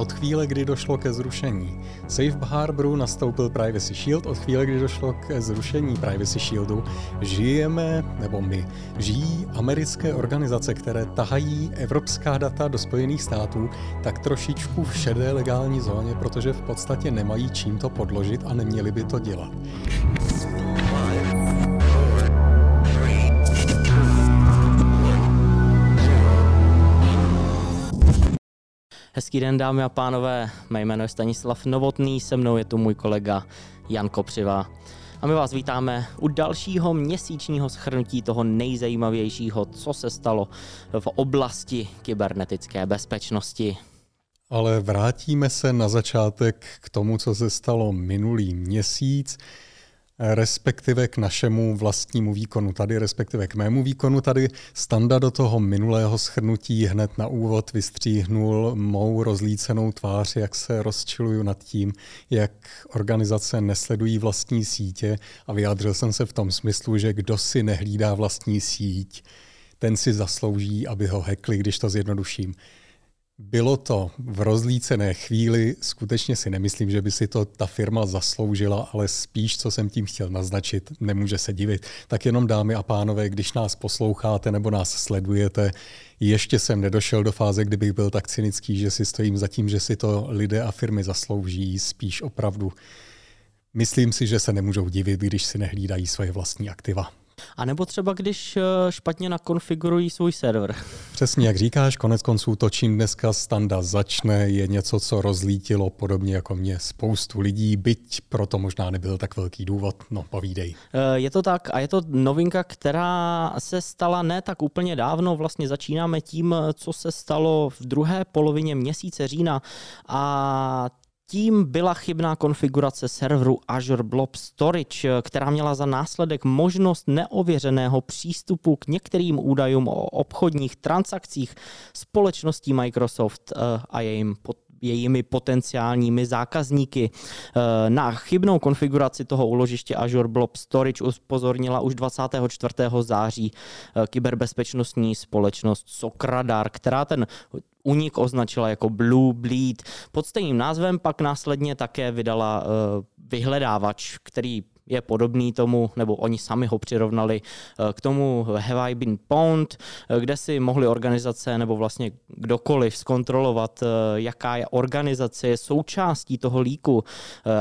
od chvíle, kdy došlo ke zrušení Safe Harboru, nastoupil Privacy Shield. Od chvíle, kdy došlo ke zrušení Privacy Shieldu, žijeme, nebo my, žijí americké organizace, které tahají evropská data do Spojených států, tak trošičku v šedé legální zóně, protože v podstatě nemají čím to podložit a neměli by to dělat. Hezký den, dámy a pánové. Mé jméno je Stanislav Novotný, se mnou je tu můj kolega Jan Kopřiva. A my vás vítáme u dalšího měsíčního schrnutí toho nejzajímavějšího, co se stalo v oblasti kybernetické bezpečnosti. Ale vrátíme se na začátek k tomu, co se stalo minulý měsíc respektive k našemu vlastnímu výkonu tady, respektive k mému výkonu tady. Standa do toho minulého schrnutí hned na úvod vystříhnul mou rozlícenou tvář, jak se rozčiluju nad tím, jak organizace nesledují vlastní sítě a vyjádřil jsem se v tom smyslu, že kdo si nehlídá vlastní síť, ten si zaslouží, aby ho hekli, když to zjednoduším. Bylo to v rozlícené chvíli, skutečně si nemyslím, že by si to ta firma zasloužila, ale spíš, co jsem tím chtěl naznačit, nemůže se divit. Tak jenom dámy a pánové, když nás posloucháte nebo nás sledujete, ještě jsem nedošel do fáze, kdybych byl tak cynický, že si stojím za tím, že si to lidé a firmy zaslouží, spíš opravdu. Myslím si, že se nemůžou divit, když si nehlídají svoje vlastní aktiva. A nebo třeba, když eh, špatně nakonfigurují svůj server. Přesně jak říkáš, konec konců to, čím dneska standa začne, je něco, co rozlítilo podobně jako mě spoustu lidí, byť proto možná nebyl tak velký důvod. No, povídej. Eh, je to tak a je to novinka, která se stala ne tak úplně dávno. Vlastně začínáme tím, co se stalo v druhé polovině měsíce října a tím byla chybná konfigurace serveru Azure Blob Storage, která měla za následek možnost neověřeného přístupu k některým údajům o obchodních transakcích společností Microsoft eh, a jejím jejími potenciálními zákazníky. Eh, na chybnou konfiguraci toho úložiště Azure Blob Storage upozornila už 24. září eh, kyberbezpečnostní společnost Sokradar, která ten unik označila jako Blue Bleed. Pod stejným názvem pak následně také vydala uh, vyhledávač, který je podobný tomu, nebo oni sami ho přirovnali uh, k tomu Have I Been Pwned, uh, kde si mohli organizace nebo vlastně kdokoliv zkontrolovat, jaká je organizace, je součástí toho líku.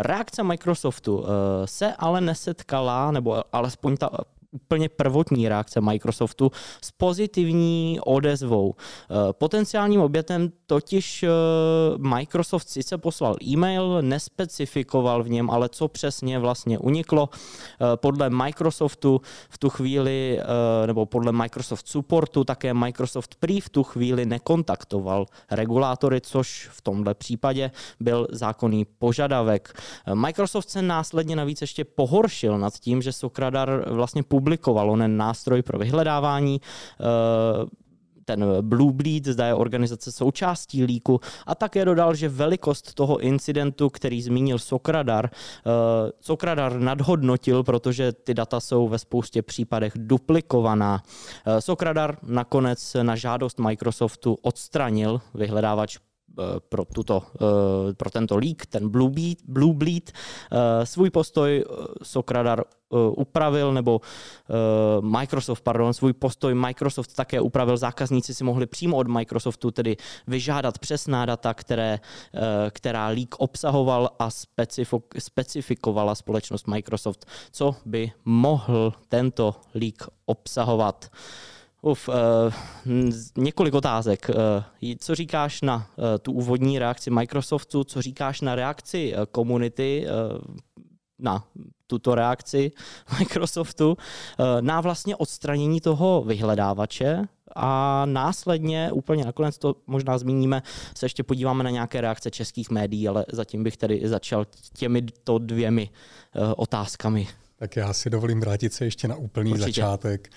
Reakce Microsoftu se ale nesetkala, nebo alespoň ta úplně prvotní reakce Microsoftu s pozitivní odezvou. Eh, potenciálním obětem totiž eh, Microsoft sice poslal e-mail, nespecifikoval v něm, ale co přesně vlastně uniklo. Eh, podle Microsoftu v tu chvíli, nebo podle Microsoft supportu, také Microsoft prý v tu chvíli nekontaktoval regulátory, což v tomhle případě byl zákonný požadavek. Microsoft se následně navíc ještě pohoršil nad tím, že Sokradar vlastně publikoval onen nástroj pro vyhledávání eh, ten Blue Bleed, zda je organizace součástí líku a také dodal, že velikost toho incidentu, který zmínil Sokradar, uh, Sokradar nadhodnotil, protože ty data jsou ve spoustě případech duplikovaná. Uh, Sokradar nakonec na žádost Microsoftu odstranil vyhledávač Eh, pro, tuto, eh, pro tento leak, ten Blue Bleed, Blue Bleed eh, svůj postoj Sokradar upravil, nebo Microsoft, pardon, svůj postoj Microsoft také upravil. Zákazníci si mohli přímo od Microsoftu tedy vyžádat přesná data, které, která leak obsahoval a specifikovala společnost Microsoft, co by mohl tento leak obsahovat. Uf, uh, několik otázek. Uh, co říkáš na uh, tu úvodní reakci Microsoftu, co říkáš na reakci komunity, uh, na tuto reakci Microsoftu, uh, na vlastně odstranění toho vyhledávače a následně, úplně nakonec to možná zmíníme, se ještě podíváme na nějaké reakce českých médií, ale zatím bych tedy začal těmito dvěmi uh, otázkami. Tak já si dovolím vrátit se ještě na úplný Určitě. začátek.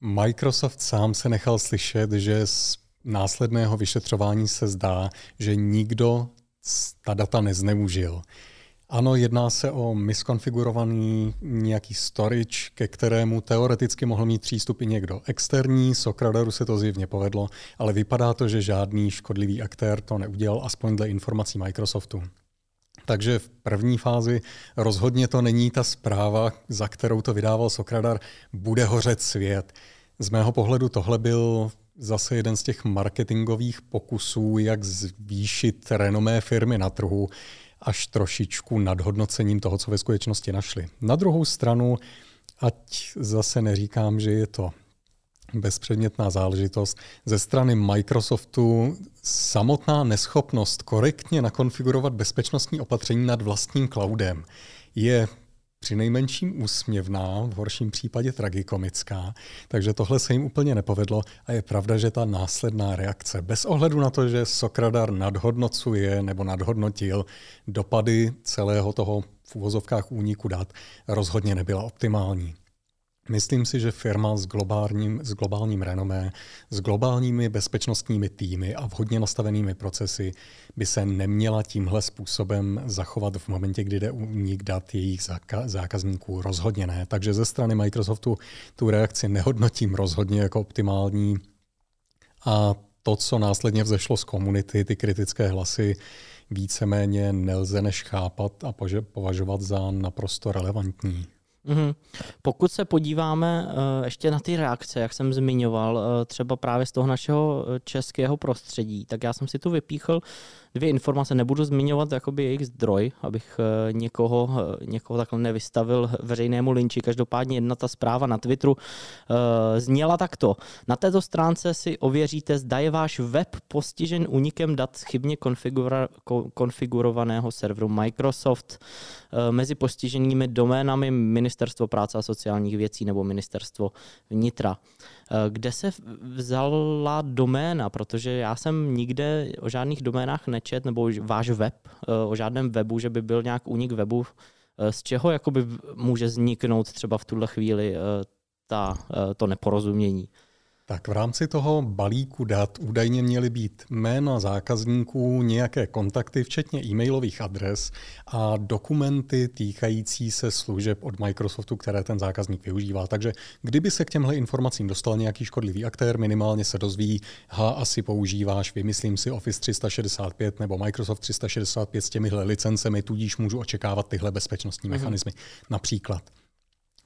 Microsoft sám se nechal slyšet, že z následného vyšetřování se zdá, že nikdo ta data nezneužil. Ano, jedná se o miskonfigurovaný nějaký storage, ke kterému teoreticky mohl mít přístup i někdo externí. Sokradaru se to zjevně povedlo, ale vypadá to, že žádný škodlivý aktér to neudělal, aspoň dle informací Microsoftu. Takže v první fázi rozhodně to není ta zpráva, za kterou to vydával Sokradar, bude hořet svět. Z mého pohledu tohle byl zase jeden z těch marketingových pokusů, jak zvýšit renomé firmy na trhu až trošičku nadhodnocením toho, co ve skutečnosti našli. Na druhou stranu, ať zase neříkám, že je to bezpředmětná záležitost. Ze strany Microsoftu samotná neschopnost korektně nakonfigurovat bezpečnostní opatření nad vlastním cloudem je při nejmenším úsměvná, v horším případě tragikomická, takže tohle se jim úplně nepovedlo a je pravda, že ta následná reakce, bez ohledu na to, že Sokradar nadhodnocuje nebo nadhodnotil dopady celého toho v úvozovkách úniku dat, rozhodně nebyla optimální. Myslím si, že firma s globálním, s globálním renomé, s globálními bezpečnostními týmy a vhodně nastavenými procesy by se neměla tímhle způsobem zachovat v momentě, kdy jde únik dat jejich zákazníků. Rozhodně ne. Takže ze strany Microsoftu tu reakci nehodnotím rozhodně jako optimální. A to, co následně vzešlo z komunity, ty kritické hlasy, víceméně nelze než chápat a považovat za naprosto relevantní. Mm-hmm. Pokud se podíváme uh, ještě na ty reakce, jak jsem zmiňoval, uh, třeba právě z toho našeho eh, českého prostředí, tak já jsem si tu vypíchl dvě informace, nebudu zmiňovat jakoby jejich zdroj, abych uh, někoho, uh, někoho takhle nevystavil veřejnému linči. Každopádně jedna ta zpráva na Twitteru uh, zněla takto. Na této stránce si ověříte, zda je váš web postižen únikem dat chybně konfigura- konfigurovaného serveru Microsoft. Mezi postiženými doménami Ministerstvo práce a sociálních věcí nebo Ministerstvo vnitra. Eh, kde se vzala doména? Protože já jsem nikde o žádných doménách nečet, nebo váš web, eh, o žádném webu, že by byl nějak únik webu. Eh, z čeho jakoby může vzniknout třeba v tuhle chvíli ta, to neporozumění? Tak v rámci toho balíku dat údajně měly být jména zákazníků, nějaké kontakty, včetně e-mailových adres a dokumenty týkající se služeb od Microsoftu, které ten zákazník využívá. Takže kdyby se k těmhle informacím dostal nějaký škodlivý aktér, minimálně se dozví, ha, asi používáš, vymyslím si Office 365 nebo Microsoft 365 s těmihle licencemi, tudíž můžu očekávat tyhle bezpečnostní mm-hmm. mechanismy. Například.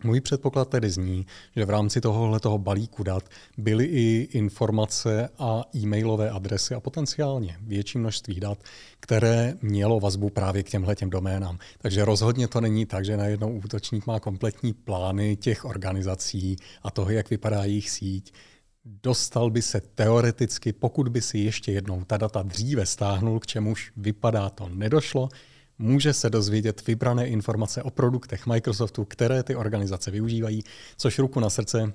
Můj předpoklad tedy zní, že v rámci tohohle toho balíku dat byly i informace a e-mailové adresy a potenciálně větší množství dat, které mělo vazbu právě k těmhle těm doménám. Takže rozhodně to není tak, že najednou útočník má kompletní plány těch organizací a toho, jak vypadá jejich síť. Dostal by se teoreticky, pokud by si ještě jednou ta data dříve stáhnul, k čemuž vypadá to nedošlo, může se dozvědět vybrané informace o produktech Microsoftu, které ty organizace využívají, což ruku na srdce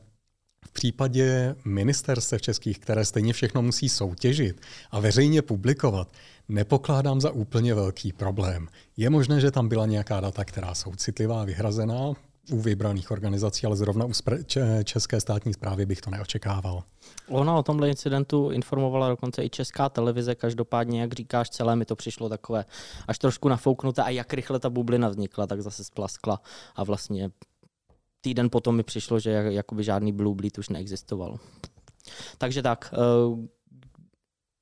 v případě ministerstev českých, které stejně všechno musí soutěžit a veřejně publikovat, nepokládám za úplně velký problém. Je možné, že tam byla nějaká data, která jsou citlivá, vyhrazená, u vybraných organizací, ale zrovna u České státní zprávy bych to neočekával. Ona o tomhle incidentu informovala dokonce i česká televize, každopádně, jak říkáš, celé mi to přišlo takové až trošku nafouknuté a jak rychle ta bublina vznikla, tak zase splaskla a vlastně týden potom mi přišlo, že jakoby žádný Blue Bleed už neexistoval. Takže tak, eh,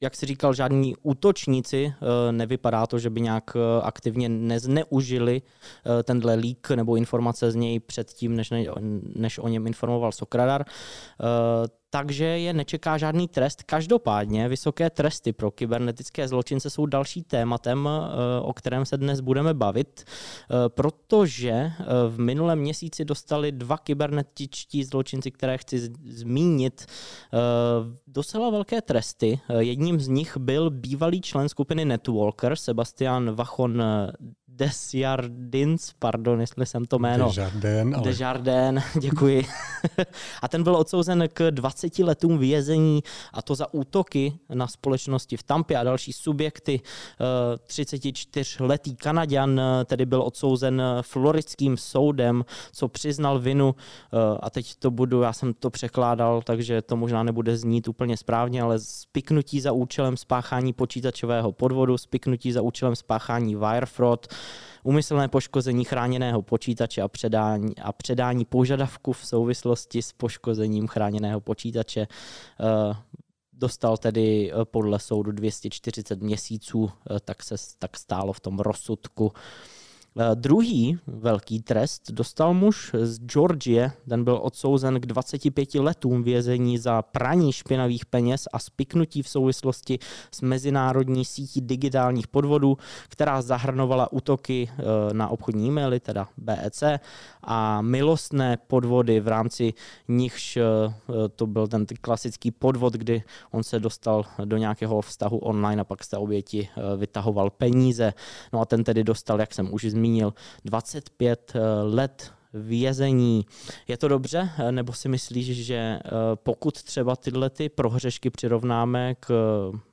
jak si říkal, žádní útočníci, eh, nevypadá to, že by nějak eh, aktivně nezneužili eh, tenhle lík nebo informace z něj předtím, než, než o něm informoval Sokradar takže je nečeká žádný trest. Každopádně vysoké tresty pro kybernetické zločince jsou další tématem, eh, o kterém se dnes budeme bavit, eh, protože eh, v minulém měsíci dostali dva kybernetičtí zločinci, které chci zmínit, docela velké tresty. Jedním z nich byl bývalý člen skupiny Netwalker, Sebastian Vachon Desjardins, pardon, jestli jsem to jméno. Desjardins, ale... Desjardins, děkuji. a ten byl odsouzen k 20 letům vězení a to za útoky na společnosti v Tampě a další subjekty. 34-letý eh, Kanaďan eh, tedy byl odsouzen floridským soudem, co přiznal vinu eh, a teď to budu, já jsem to překládal, takže to možná nebude znít úplně správně, ale spiknutí za účelem spáchání počítačového podvodu, spiknutí za účelem spáchání wire fraud, umyslné poškození chráněného počítače a předání, a předání požadavku v souvislosti s poškozením chráněného počítače. Dostal tedy podle soudu 240 měsíců, tak se tak stálo v tom rozsudku. Eh, druhý velký trest dostal muž z Georgie. Ten byl odsouzen k 25 letům vězení za praní špinavých peněz a spiknutí v souvislosti s mezinárodní sítí digitálních podvodů, která zahrnovala útoky eh, na obchodní e-maily, teda BEC, a milostné podvody, v rámci nichž eh, to byl ten klasický podvod, kdy on se dostal do nějakého vztahu online a pak z té oběti vytahoval peníze. No a ten tedy dostal, jak jsem už zmínil, zmínil, 25 eh, let vězení. Je to dobře, eh, nebo si myslíš, že eh, pokud třeba tyhle ty prohřešky přirovnáme k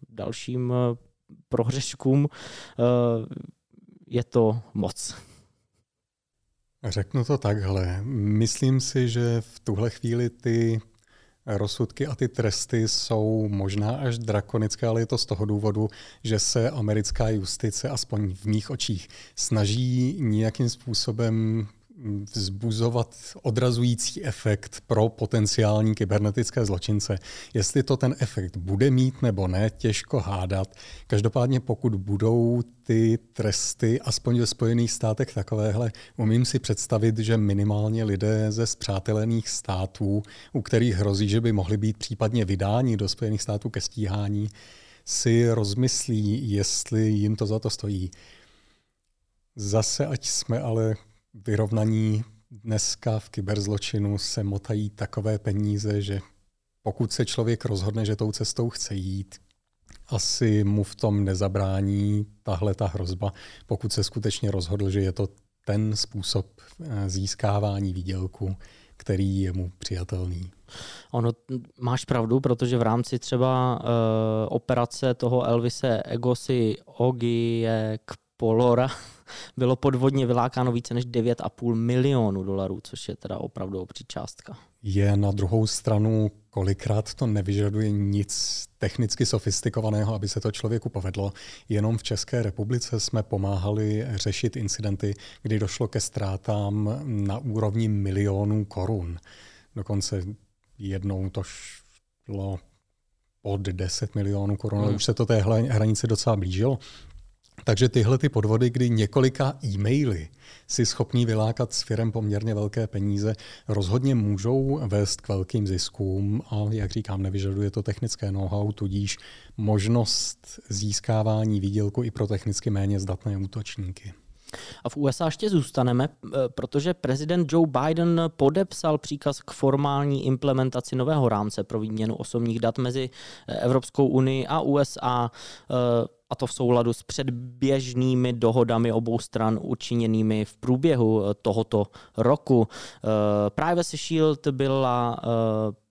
dalším prohřeškům, je to moc? Řeknu to takhle. Myslím si, že v tuhle chvíli ty rozsudky a ty tresty jsou možná až drakonické, ale je to z toho důvodu, že se americká justice, aspoň v mých očích, snaží nějakým způsobem vzbuzovat odrazující efekt pro potenciální kybernetické zločince. Jestli to ten efekt bude mít nebo ne, těžko hádat. Každopádně pokud budou ty tresty, aspoň ve Spojených státech takovéhle, umím si představit, že minimálně lidé ze zpřátelených států, u kterých hrozí, že by mohli být případně vydáni do Spojených států ke stíhání, si rozmyslí, jestli jim to za to stojí. Zase, ať jsme ale vyrovnaní dneska v kyberzločinu se motají takové peníze, že pokud se člověk rozhodne, že tou cestou chce jít, asi mu v tom nezabrání tahle ta hrozba, pokud se skutečně rozhodl, že je to ten způsob eh, získávání výdělku, který je mu přijatelný. Ono, máš pravdu, protože v rámci třeba uh, operace toho Elvise Egosi Ogiek Polora bylo podvodně vylákáno více než 9,5 milionů dolarů, což je teda opravdu obří částka. Je na druhou stranu, kolikrát to nevyžaduje nic technicky sofistikovaného, aby se to člověku povedlo. Jenom v České republice jsme pomáhali řešit incidenty, kdy došlo ke ztrátám na úrovni milionů korun. Dokonce jednou to šlo pod 10 milionů korun, hmm. už se to té hranici docela blížilo. Takže tyhle ty podvody, kdy několika e-maily si schopní vylákat s firem poměrně velké peníze, rozhodně můžou vést k velkým ziskům a, jak říkám, nevyžaduje to technické know-how, tudíž možnost získávání výdělku i pro technicky méně zdatné útočníky. A v USA ještě zůstaneme, eh, protože prezident Joe Biden podepsal příkaz k formální implementaci nového rámce pro výměnu osobních dat mezi eh, Evropskou unii a USA eh, a to v souladu s předběžnými dohodami obou stran učiněnými v průběhu tohoto roku. Privacy Shield byla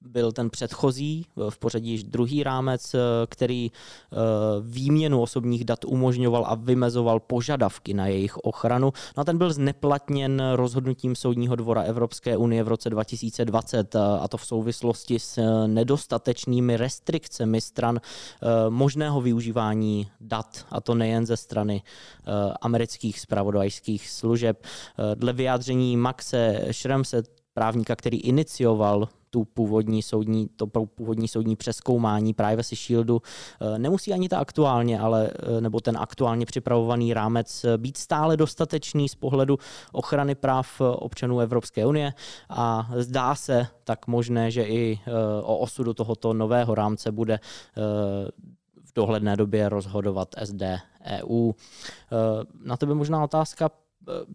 byl ten předchozí, v pořadí již druhý rámec, eh, který eh, výměnu osobních dat umožňoval a vymezoval požadavky na jejich ochranu. No a ten byl zneplatněn rozhodnutím Soudního dvora Evropské unie v roce 2020 eh, a to v souvislosti s nedostatečnými restrikcemi stran možného využívání dat, a to nejen ze strany amerických spravodajských služeb. Dle vyjádření Maxe Schremse, právníka, který inicioval tu původní soudní, to původní soudní přeskoumání Privacy Shieldu. Eh, nemusí ani ta aktuálně, ale, eh, nebo ten aktuálně připravovaný rámec eh, být stále dostatečný z pohledu ochrany práv občanů Evropské unie a zdá se tak možné, že i o osudu tohoto nového rámce bude v dohledné době rozhodovat SD EU. Na tebe možná otázka,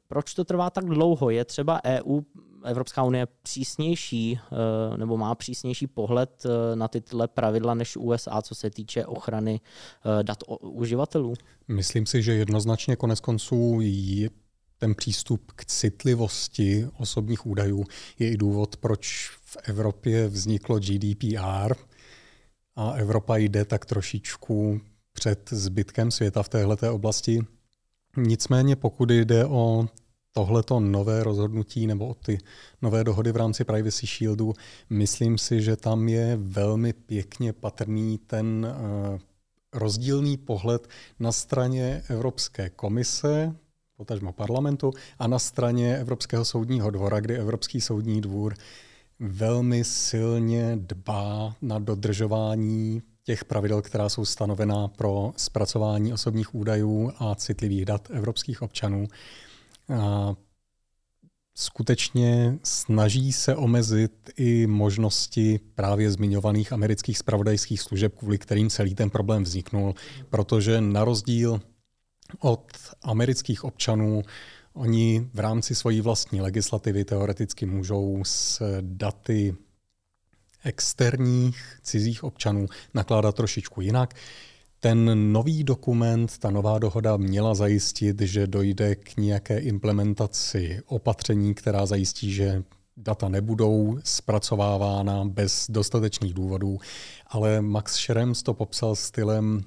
proč to trvá tak dlouho? Je třeba EU Evropská unie přísnější eh, nebo má přísnější pohled eh, na tyhle pravidla než USA, co se týče ochrany eh, dat uživatelů? Myslím si, že jednoznačně konec konců je ten přístup k citlivosti osobních údajů je i důvod, proč v Evropě vzniklo GDPR a Evropa jde tak trošičku před zbytkem světa v této oblasti. Nicméně pokud jde o tohleto nové rozhodnutí nebo ty nové dohody v rámci Privacy Shieldu, myslím si, že tam je velmi pěkně patrný ten uh, rozdílný pohled na straně Evropské komise, potažmo parlamentu, a na straně Evropského soudního dvora, kdy Evropský soudní dvůr velmi silně dbá na dodržování těch pravidel, která jsou stanovená pro zpracování osobních údajů a citlivých dat evropských občanů. Skutečně snaží se omezit i možnosti právě zmiňovaných amerických spravodajských služeb, kvůli kterým celý ten problém vzniknul, protože na rozdíl od amerických občanů oni v rámci svojí vlastní legislativy teoreticky můžou s daty externích cizích občanů nakládat trošičku jinak. Ten nový dokument, ta nová dohoda měla zajistit, že dojde k nějaké implementaci opatření, která zajistí, že data nebudou zpracovávána bez dostatečných důvodů, ale Max Schrems to popsal stylem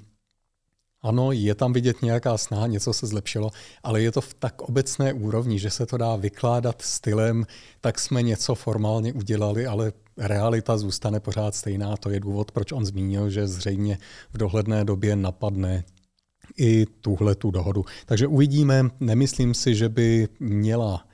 ano, je tam vidět nějaká snaha, něco se zlepšilo, ale je to v tak obecné úrovni, že se to dá vykládat stylem, tak jsme něco formálně udělali, ale realita zůstane pořád stejná. To je důvod, proč on zmínil, že zřejmě v dohledné době napadne i tuhle tu dohodu. Takže uvidíme, nemyslím si, že by měla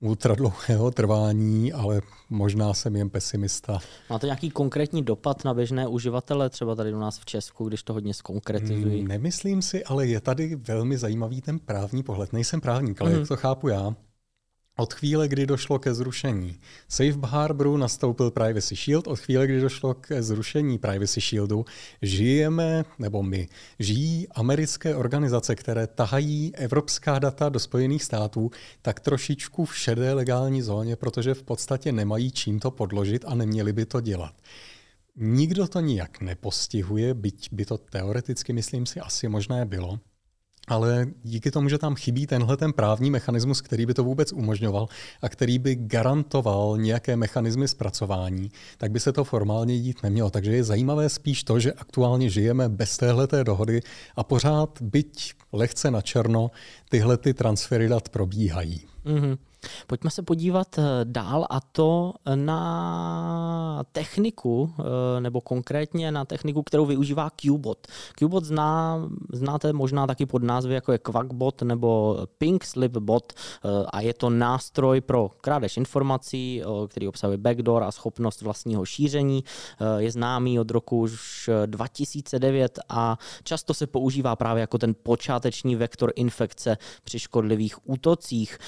ultradlouhého trvání, ale možná jsem jen pesimista. Má to nějaký konkrétní dopad na běžné uživatele, třeba tady u nás v Česku, když to hodně zkonkretizují? Nemyslím si, ale je tady velmi zajímavý ten právní pohled. Nejsem právník, ale mm. jak to chápu já, od chvíle, kdy došlo ke zrušení Safe Harboru, nastoupil Privacy Shield. Od chvíle, kdy došlo ke zrušení Privacy Shieldu, žijeme, nebo my, žijí americké organizace, které tahají evropská data do Spojených států, tak trošičku v šedé legální zóně, protože v podstatě nemají čím to podložit a neměli by to dělat. Nikdo to nijak nepostihuje, byť by to teoreticky, myslím si, asi možné bylo ale díky tomu, že tam chybí tenhle ten právní mechanismus, který by to vůbec umožňoval a který by garantoval nějaké mechanismy zpracování, tak by se to formálně dít nemělo. Takže je zajímavé spíš to, že aktuálně žijeme bez téhleté dohody a pořád, byť lehce na černo, tyhle ty transfery dat probíhají. Mm-hmm. Pojďme se podívat eh, dál a to na techniku, eh, nebo konkrétně na techniku, kterou využívá Qbot. Qbot zná, znáte možná taky pod názvy jako je Quackbot nebo Pink Slip Bot eh, a je to nástroj pro krádež informací, který obsahuje backdoor a schopnost vlastního šíření. Je známý od roku už 2009 a často se používá právě jako ten počáteční vektor infekce při škodlivých útocích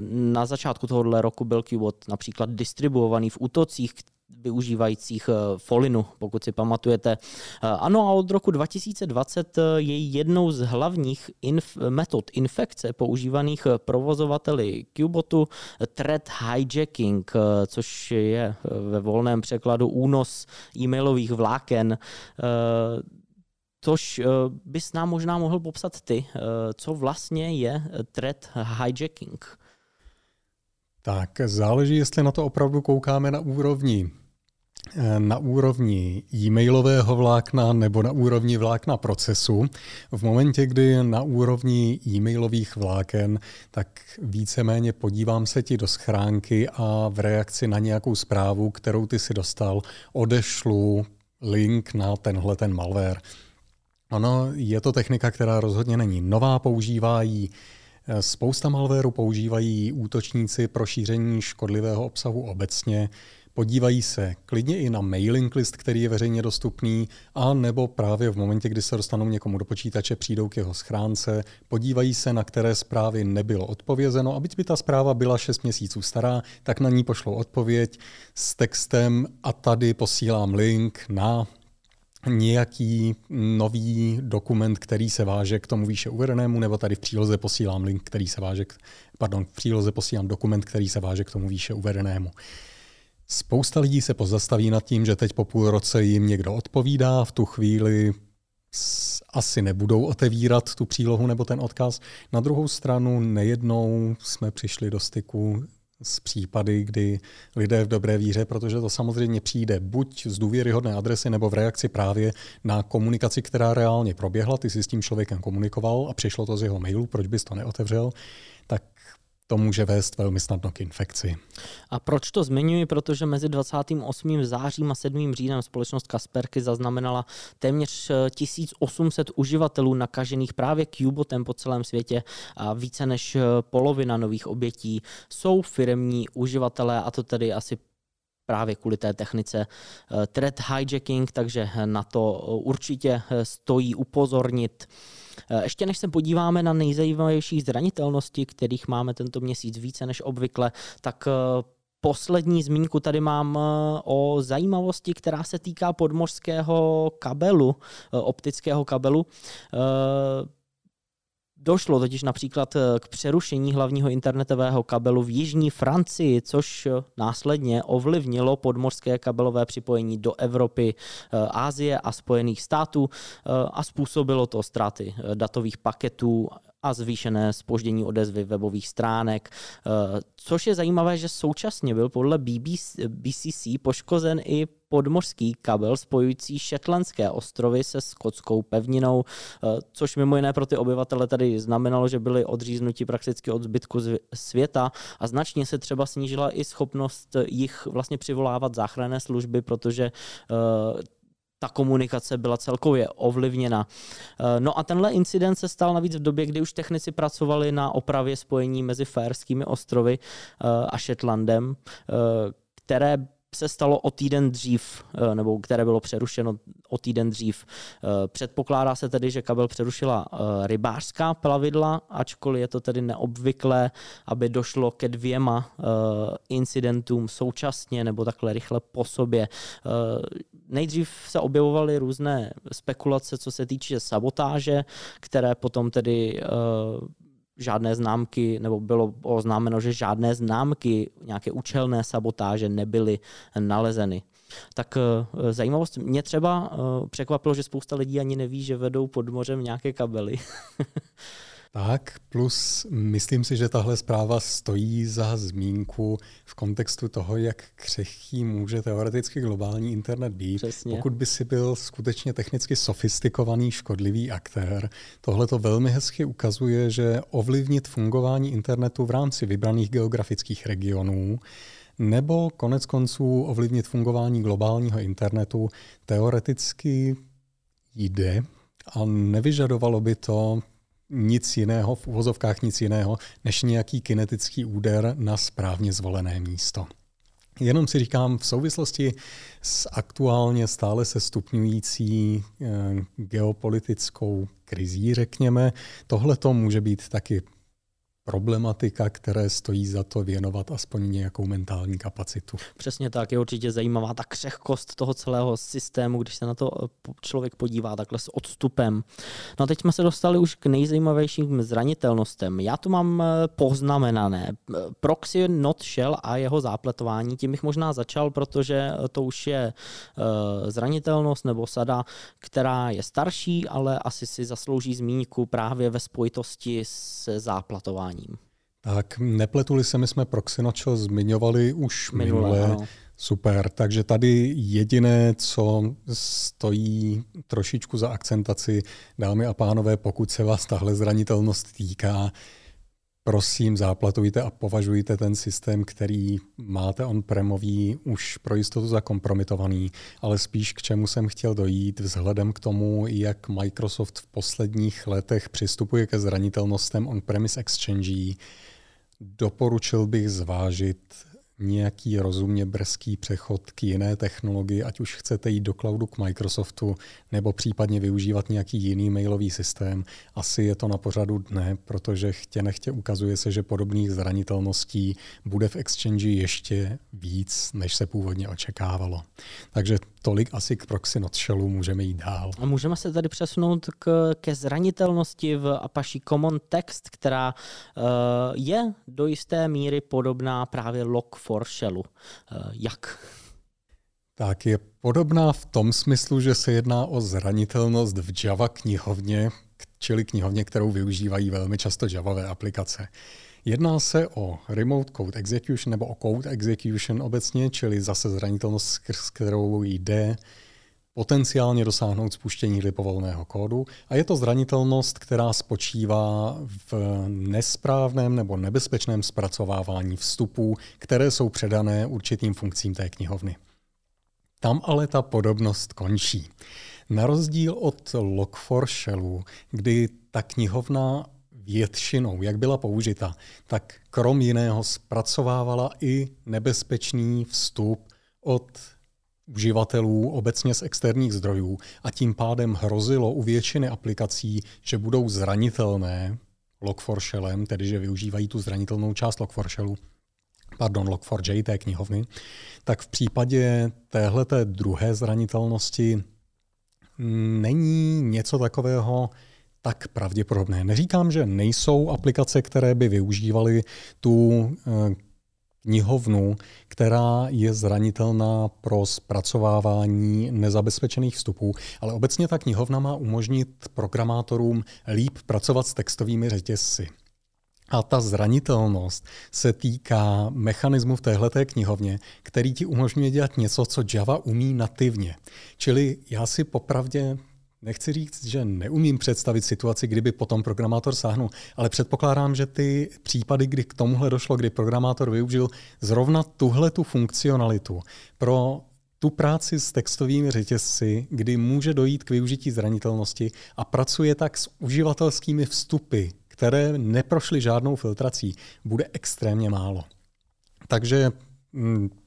na začátku tohohle roku byl Qbot například distribuovaný v útocích, využívajících eh, Folinu, pokud si pamatujete. Eh, ano a od roku 2020 eh, je jednou z hlavních inf- metod infekce používaných provozovateli Qbotu threat hijacking, což je ve volném překladu únos e-mailových vláken což bys nám možná mohl popsat ty, co vlastně je threat hijacking. Tak záleží, jestli na to opravdu koukáme na úrovni eh, na úrovni e-mailového vlákna nebo na úrovni vlákna procesu. V momentě, kdy na úrovni e-mailových vláken, tak víceméně podívám se ti do schránky a v reakci na nějakou zprávu, kterou ty si dostal, odešlu link na tenhle ten malware. Ano, je to technika, která rozhodně není nová, používá Spousta malwareu používají útočníci pro šíření škodlivého obsahu obecně. Podívají se klidně i na mailing list, který je veřejně dostupný, a nebo právě v momentě, kdy se dostanou někomu do počítače, přijdou k jeho schránce, podívají se, na které zprávy nebylo odpovězeno. A byť by ta zpráva byla 6 měsíců stará, tak na ní pošlou odpověď s textem a tady posílám link na nějaký nový dokument, který se váže k tomu výše uvedenému, nebo tady v příloze posílám link, který se váže k, pardon, v příloze posílám dokument, který se váže k tomu výše uvedenému. Spousta lidí se pozastaví nad tím, že teď po půl roce jim někdo odpovídá, v tu chvíli asi nebudou otevírat tu přílohu nebo ten odkaz. Na druhou stranu nejednou jsme přišli do styku z případy, kdy lidé v dobré víře, protože to samozřejmě přijde buď z důvěryhodné adresy nebo v reakci právě na komunikaci, která reálně proběhla, ty jsi s tím člověkem komunikoval a přišlo to z jeho mailu, proč bys to neotevřel, tak to může vést velmi snadno k infekci. A proč to zmiňuji? Protože mezi 28. zářím a 7. říjnem společnost Kasperky zaznamenala téměř 1800 uživatelů nakažených právě Qbotem po celém světě a více než polovina nových obětí jsou firmní uživatelé a to tedy asi právě kvůli té technice threat hijacking, takže na to určitě stojí upozornit. Eh, ještě než se podíváme na nejzajímavější zranitelnosti, kterých máme tento měsíc více než obvykle, tak eh, poslední zmínku tady mám eh, o zajímavosti, která se týká podmořského kabelu, optického kabelu. Došlo totiž například eh, k přerušení hlavního internetového kabelu v jižní Francii, což eh, následně ovlivnilo podmořské kabelové připojení do Evropy, eh, Asie a Spojených států a způsobilo to ztráty datových paketů a zvýšené spoždění odezvy webových stránek, eh, což je zajímavé, že současně byl podle BBC, BCC poškozen i podmořský kabel spojující Shetlandské ostrovy se skotskou pevninou, eh, což mimo jiné pro ty obyvatele tady znamenalo, že byli odříznuti prakticky od zbytku světa a značně se třeba snížila i schopnost jich vlastně přivolávat záchranné služby, protože eh, ta komunikace byla celkově ovlivněna. Eh, no a tenhle incident se stal navíc v době, kdy už technici pracovali na opravě spojení mezi Faerskými ostrovy eh, a Shetlandem, eh, které se stalo o týden dřív, nebo které bylo přerušeno o týden dřív. Předpokládá se tedy, že kabel přerušila rybářská plavidla, ačkoliv je to tedy neobvyklé, aby došlo ke dvěma incidentům současně nebo takhle rychle po sobě. Nejdřív se objevovaly různé spekulace, co se týče sabotáže, které potom tedy žádné známky, nebo bylo oznámeno, že žádné známky nějaké účelné sabotáže nebyly nalezeny. Tak eh, zajímavost, mě třeba eh, překvapilo, že spousta lidí ani neví, že vedou pod mořem nějaké kabely. Tak, plus myslím si, že tahle zpráva stojí za zmínku v kontextu toho, jak křehký může teoreticky globální internet být. Přesně. Pokud by si byl skutečně technicky sofistikovaný škodlivý aktér, tohle to velmi hezky ukazuje, že ovlivnit fungování internetu v rámci vybraných geografických regionů nebo konec konců ovlivnit fungování globálního internetu teoreticky jde a nevyžadovalo by to nic jiného, v uvozovkách nic jiného, než nějaký kinetický úder na správně zvolené místo. Jenom si říkám, v souvislosti s aktuálně stále se stupňující eh, geopolitickou krizí, řekněme, tohle to může být taky problematika, které stojí za to věnovat aspoň nějakou mentální kapacitu. Přesně tak, je určitě zajímavá ta křehkost toho celého systému, když se na to eh, člověk podívá takhle s odstupem. No a teď jsme se dostali už k nejzajímavějším zranitelnostem. Já to mám eh, poznamenané. Proxy not shell a jeho zápletování, tím bych možná začal, protože to už je eh, zranitelnost nebo sada, která je starší, ale asi si zaslouží zmínku právě ve spojitosti se záplatováním vzděláváním. Tak nepletuli se, my jsme Proxinocho zmiňovali už minule. minule. Super, takže tady jediné, co stojí trošičku za akcentaci, dámy a pánové, pokud se vás tahle zranitelnost týká, prosím záplatujte a považujte ten systém, který máte on-premový už pro jistotu za kompromitovaný, ale spíš k čemu jsem chtěl dojít vzhledem k tomu, jak Microsoft v posledních letech přistupuje ke zranitelnostem on-premise exchange, doporučil bych zvážit nějaký rozumně brzký přechod k jiné technologii, ať už chcete jít do cloudu k Microsoftu nebo případně využívat nějaký jiný mailový systém. Asi je to na pořadu dne, protože chtě nechtě ukazuje se, že podobných zranitelností bude v Exchange ještě víc, než se původně očekávalo. Takže tolik asi k proxy notshellu, můžeme jít dál. A můžeme se tady přesunout k, ke zranitelnosti v Apache Common Text, která uh, je do jisté míry podobná právě Log4Shellu. Uh, jak? Tak je podobná v tom smyslu, že se jedná o zranitelnost v Java knihovně, čili knihovně, kterou využívají velmi často Javové aplikace. Jedná se o remote code execution nebo o code execution obecně, čili zase zranitelnost, s kterou jde potenciálně dosáhnout spuštění lipovolného kódu a je to zranitelnost, která spočívá v nesprávném nebo nebezpečném zpracovávání vstupů, které jsou předané určitým funkcím té knihovny. Tam ale ta podobnost končí. Na rozdíl od Log4Shellu, kdy ta knihovna většinou, jak byla použita, tak krom jiného zpracovávala i nebezpečný vstup od uživatelů obecně z externích zdrojů a tím pádem hrozilo u většiny aplikací, že budou zranitelné Log4Shellem, tedy že využívají tu zranitelnou část Log4Shellu, pardon, Log4j té knihovny, tak v případě téhle druhé zranitelnosti není něco takového tak pravděpodobné. Neříkám, že nejsou aplikace, které by využívaly tu eh, knihovnu, která je zranitelná pro zpracovávání nezabezpečených vstupů, ale obecně ta knihovna má umožnit programátorům líp pracovat s textovými řetězci. A ta zranitelnost se týká mechanismu v téhleté knihovně, který ti umožňuje dělat něco, co Java umí nativně. Čili já si popravdě Nechci říct, že neumím představit situaci, kdyby potom programátor sáhnul, ale předpokládám, že ty případy, kdy k tomuhle došlo, kdy programátor využil zrovna tuhle tu funkcionalitu pro tu práci s textovými řetězci, kdy může dojít k využití zranitelnosti a pracuje tak s uživatelskými vstupy, které neprošly žádnou filtrací, bude extrémně málo. Takže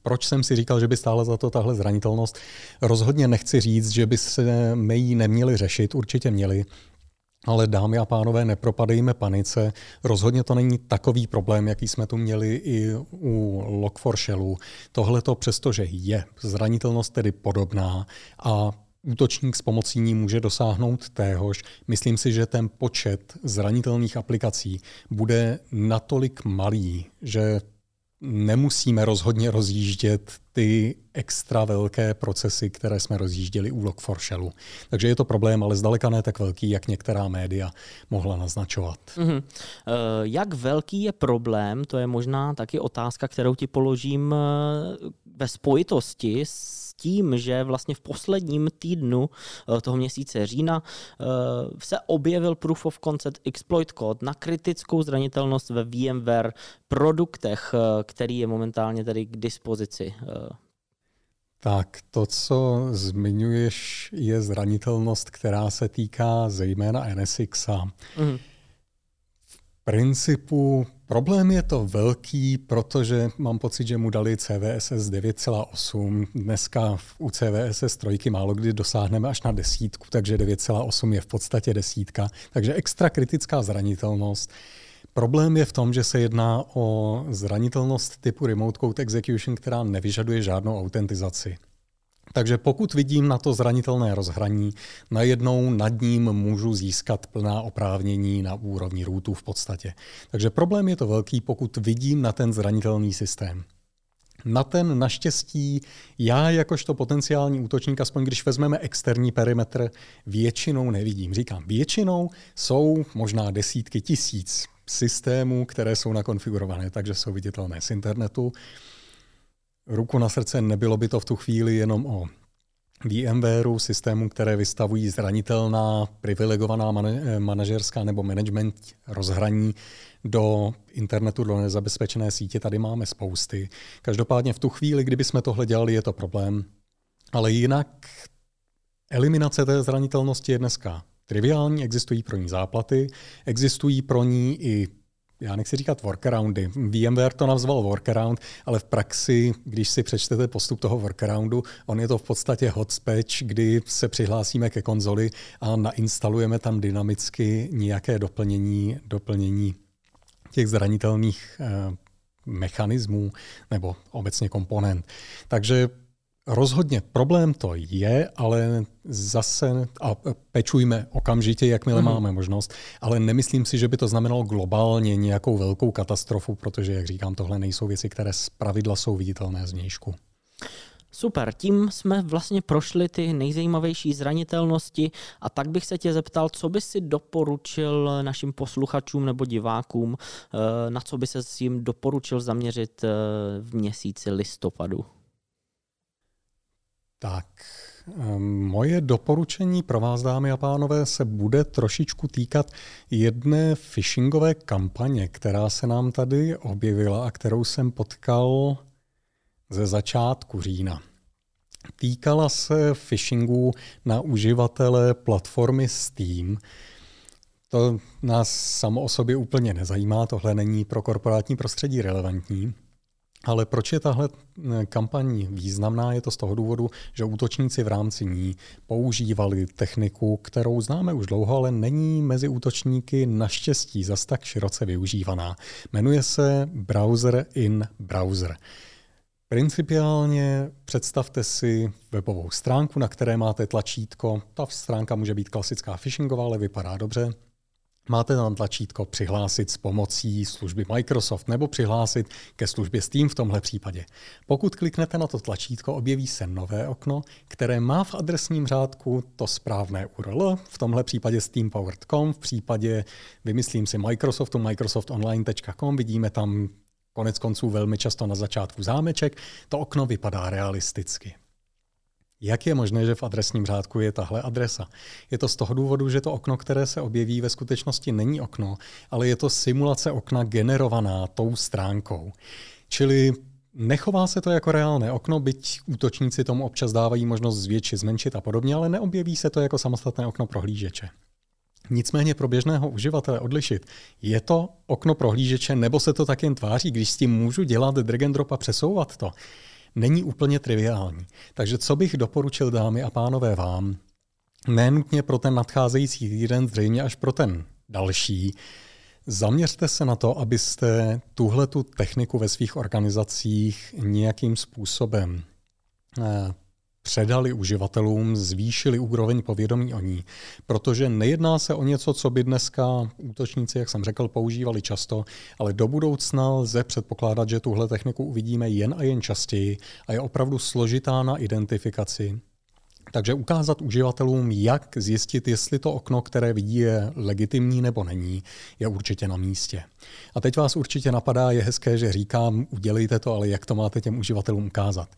proč jsem si říkal, že by stála za to tahle zranitelnost? Rozhodně nechci říct, že by se my neměli řešit, určitě měli, ale dámy a pánové, nepropadejme panice. Rozhodně to není takový problém, jaký jsme tu měli i u Log4Shellu. Tohle to přestože je zranitelnost tedy podobná a útočník s pomocí ní může dosáhnout téhož. Myslím si, že ten počet zranitelných aplikací bude natolik malý, že nemusíme rozhodně rozjíždět ty extra velké procesy, které jsme rozjížděli u Log4Shellu. Takže je to problém, ale zdaleka ne tak velký, jak některá média mohla naznačovat. Mm-hmm. Jak velký je problém, to je možná taky otázka, kterou ti položím eh, ve spojitosti s tím, že vlastně v posledním týdnu eh, toho měsíce října eh, se objevil proof of concept exploit code na kritickou zranitelnost ve VMware produktech, eh, který je momentálně tady k dispozici. Tak to, co zmiňuješ, je zranitelnost, která se týká zejména NSX. Mm principu problém je to velký, protože mám pocit, že mu dali CVSS 9,8. Dneska u CVSS 3 málo kdy dosáhneme až na desítku, takže 9,8 je v podstatě desítka. Takže extra kritická zranitelnost. Problém je v tom, že se jedná o zranitelnost typu Remote Code Execution, která nevyžaduje žádnou autentizaci. Takže pokud vidím na to zranitelné rozhraní, najednou nad ním můžu získat plná oprávnění na úrovni rootu v podstatě. Takže problém je to velký, pokud vidím na ten zranitelný systém. Na ten naštěstí já jakožto potenciální útočník, aspoň když vezmeme externí perimetr, většinou nevidím. Říkám, většinou jsou možná desítky tisíc systémů, které jsou nakonfigurované, takže jsou viditelné z internetu ruku na srdce, nebylo by to v tu chvíli jenom o VMwareu, systému, které vystavují zranitelná, privilegovaná manažerská nebo management rozhraní do internetu, do nezabezpečené sítě. Tady máme spousty. Každopádně v tu chvíli, kdyby jsme tohle dělali, je to problém. Ale jinak eliminace té zranitelnosti je dneska triviální, existují pro ní záplaty, existují pro ní i já nechci říkat workaroundy. VMware to nazval workaround, ale v praxi, když si přečtete postup toho workaroundu, on je to v podstatě hotspatch, kdy se přihlásíme ke konzoli a nainstalujeme tam dynamicky nějaké doplnění, doplnění těch zranitelných eh, mechanismů nebo obecně komponent. Takže Rozhodně problém to je, ale zase a pečujme okamžitě, jakmile mm. máme možnost, ale nemyslím si, že by to znamenalo globálně nějakou velkou katastrofu, protože, jak říkám, tohle nejsou věci, které z pravidla jsou viditelné z vnějšku. Super, tím jsme vlastně prošli ty nejzajímavější zranitelnosti a tak bych se tě zeptal, co by si doporučil našim posluchačům nebo divákům, eh, na co by se s jim doporučil zaměřit eh, v měsíci listopadu? Tak Ehm, moje doporučení pro vás, dámy a pánové, se bude trošičku týkat jedné phishingové kampaně, která se nám tady objevila a kterou jsem potkal ze začátku října. Týkala se phishingu na uživatele platformy Steam. To nás samo o sobě úplně nezajímá, tohle není pro korporátní prostředí relevantní. Ale proč je tahle eh, kampaň významná? Je to z toho důvodu, že útočníci v rámci ní používali techniku, kterou známe už dlouho, ale není mezi útočníky naštěstí zas tak široce využívaná. Jmenuje se Browser in Browser. Principiálně představte si webovou stránku, na které máte tlačítko. Ta stránka může být klasická phishingová, ale vypadá dobře. Máte tam tlačítko přihlásit s pomocí služby Microsoft nebo přihlásit ke službě Steam v tomhle případě. Pokud kliknete na to tlačítko, objeví se nové okno, které má v adresním řádku to správné URL, v tomhle případě steampowered.com, v případě, vymyslím si Microsoftu, microsoftonline.com, vidíme tam konec konců velmi často na začátku zámeček, to okno vypadá realisticky. Jak je možné, že v adresním řádku je tahle adresa? Je to z toho důvodu, že to okno, které se objeví, ve skutečnosti není okno, ale je to simulace okna generovaná tou stránkou. Čili Nechová se to jako reálné okno, byť útočníci tomu občas dávají možnost zvětšit, zmenšit a podobně, ale neobjeví se to jako samostatné okno prohlížeče. Nicméně pro běžného uživatele odlišit, je to okno prohlížeče nebo se to tak jen tváří, když s tím můžu dělat drag and drop a přesouvat to, není úplně triviální. Takže co bych doporučil dámy a pánové vám, nenutně pro ten nadcházející týden, zřejmě až pro ten další, Zaměřte se na to, abyste tuhle tu techniku ve svých organizacích nějakým způsobem eh, předali uživatelům, zvýšili úroveň povědomí o ní, protože nejedná se o něco, co by dneska útočníci, jak jsem řekl, používali často, ale do budoucna lze předpokládat, že tuhle techniku uvidíme jen a jen častěji a je opravdu složitá na identifikaci. Takže ukázat uživatelům, jak zjistit, jestli to okno, které vidí, je legitimní nebo není, je určitě na místě. A teď vás určitě napadá, je hezké, že říkám, udělejte to, ale jak to máte těm uživatelům ukázat.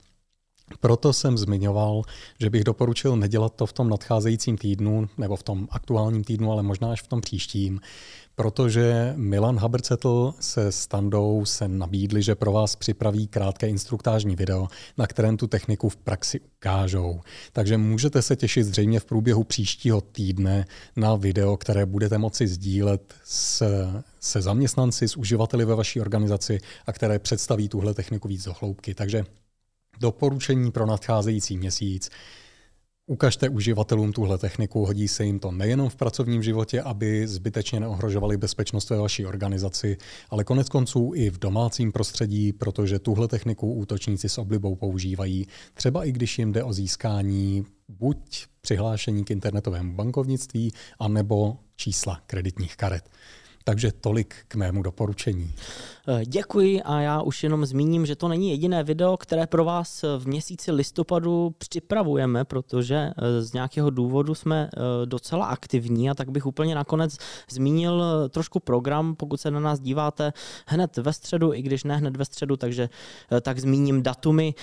Proto jsem zmiňoval, že bych doporučil nedělat to v tom nadcházejícím týdnu nebo v tom aktuálním týdnu, ale možná až v tom příštím, protože Milan Habercetl se Standou se nabídli, že pro vás připraví krátké instruktážní video, na kterém tu techniku v praxi ukážou. Takže můžete se těšit zřejmě v průběhu příštího týdne na video, které budete moci sdílet s, se zaměstnanci, s uživateli ve vaší organizaci a které představí tuhle techniku víc do hloubky. Takže Doporučení pro nadcházející měsíc. Ukažte uživatelům tuhle techniku, hodí se jim to nejenom v pracovním životě, aby zbytečně neohrožovali bezpečnost ve vaší organizaci, ale konec konců i v domácím prostředí, protože tuhle techniku útočníci s oblibou používají, třeba i když jim jde o získání buď přihlášení k internetovému bankovnictví, anebo čísla kreditních karet. Takže tolik k mému doporučení. Eh, děkuji a já už jenom zmíním, že to není jediné video, které pro vás v měsíci listopadu připravujeme, protože eh, z nějakého důvodu jsme eh, docela aktivní a tak bych úplně nakonec zmínil trošku program, pokud se na nás díváte hned ve středu, i když ne hned ve středu, takže tak zmíním datumy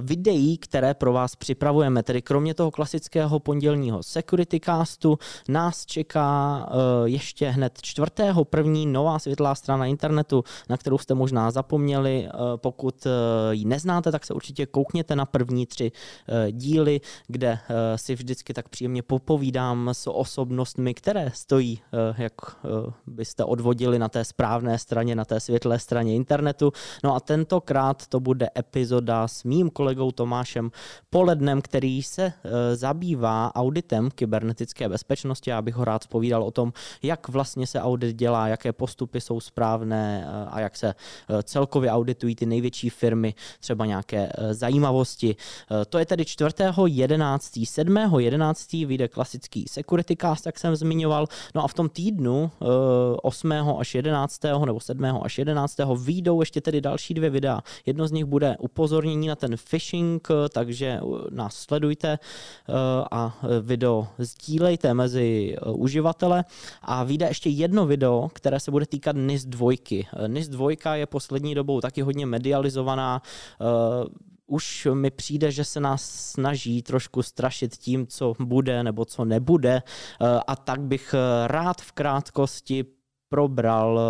videí, které pro vás připravujeme. Tedy kromě toho klasického pondělního Security Castu nás čeká ještě hned čtvrtého první nová světlá strana internetu, na kterou jste možná zapomněli. Eh, pokud eh, ji neznáte, tak se určitě koukněte na první tři eh, díly, kde si vždycky tak příjemně popovídám s osobnostmi, které stojí, jak byste odvodili na té správné straně, na té světlé straně internetu. No a tentokrát to bude epizoda s mým kolegou Tomášem Polednem, který se zabývá auditem kybernetické bezpečnosti. Já bych ho rád povídal o tom, jak vlastně se audit dělá, jaké postupy jsou správné a jak se eh, celkově auditují ty největší firmy, třeba nějaké eh, zajímavosti. Eh, to je tedy 4.11. 7.11. vyjde klasický Security Cast, jak jsem zmiňoval. No a v tom týdnu 8. až 11. nebo 7. až 11. vyjdou ještě tedy další dvě videa. Jedno z nich bude upozornění na ten phishing, takže nás sledujte a video sdílejte mezi uživatele. A vyjde ještě jedno video, které se bude týkat NIS 2. NIS 2 je poslední dobou taky hodně medializovaná. Eh, už mi přijde, že se nás snaží trošku strašit tím, co bude nebo co nebude a tak bych rád v krátkosti probral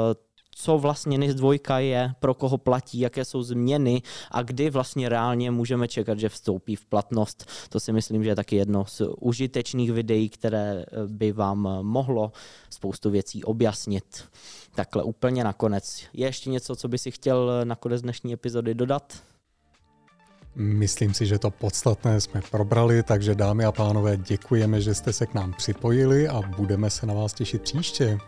co vlastně NIS 2 je, pro koho platí, jaké jsou změny a kdy vlastně reálně můžeme čekat, že vstoupí v platnost. To si myslím, že je taky jedno z užitečných videí, které eh, by vám mohlo spoustu věcí objasnit. Takhle úplně nakonec. Je ještě něco, co by si chtěl nakonec dnešní epizody dodat? Myslím si, že to podstatné jsme probrali, takže dámy a pánové, děkujeme, že jste se k nám připojili a budeme se na vás těšit příště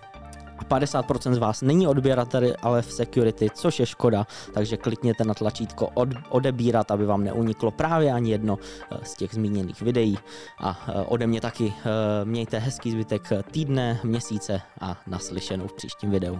a 50% z vás není odběrateli, ale v security, což je škoda, takže klikněte na tlačítko od, odebírat, aby vám neuniklo právě ani jedno eh, z těch zmíněných videí. A eh, ode mě taky eh, mějte hezký zbytek týdne, měsíce a naslyšenou v příštím videu.